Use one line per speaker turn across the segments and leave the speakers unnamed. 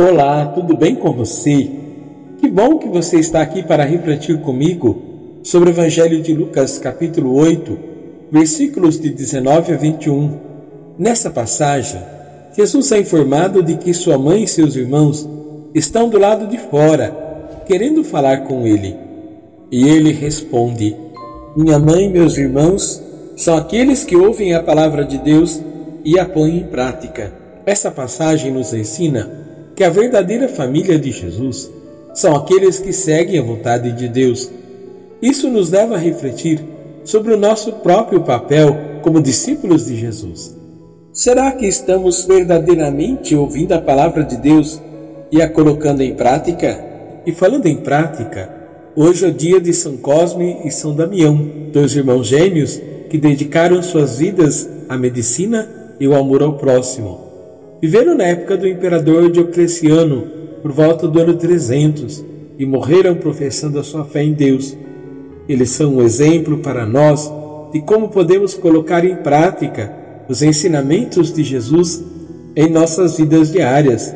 Olá, tudo bem com você? Que bom que você está aqui para refletir comigo sobre o Evangelho de Lucas, capítulo 8, versículos de 19 a 21. Nessa passagem, Jesus é informado de que sua mãe e seus irmãos estão do lado de fora, querendo falar com ele. E ele responde: Minha mãe e meus irmãos são aqueles que ouvem a palavra de Deus e a põem em prática. Essa passagem nos ensina que a verdadeira família de Jesus são aqueles que seguem a vontade de Deus. Isso nos leva a refletir sobre o nosso próprio papel como discípulos de Jesus. Será que estamos verdadeiramente ouvindo a palavra de Deus e a colocando em prática? E falando em prática, hoje é o dia de São Cosme e São Damião, dois irmãos gêmeos que dedicaram suas vidas à medicina e o amor ao próximo. Viveram na época do imperador Diocleciano, por volta do ano 300, e morreram professando a sua fé em Deus. Eles são um exemplo para nós de como podemos colocar em prática os ensinamentos de Jesus em nossas vidas diárias.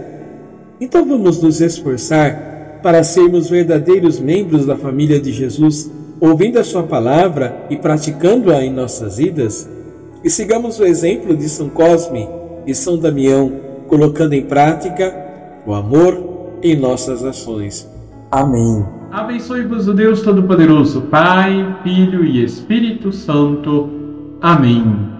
Então vamos nos esforçar para sermos verdadeiros membros da família de Jesus, ouvindo a Sua palavra e praticando-a em nossas vidas? E sigamos o exemplo de São Cosme e São Damião, colocando em prática o amor em nossas ações. Amém.
Abençoe-vos o Deus Todo-Poderoso, Pai, Filho e Espírito Santo. Amém.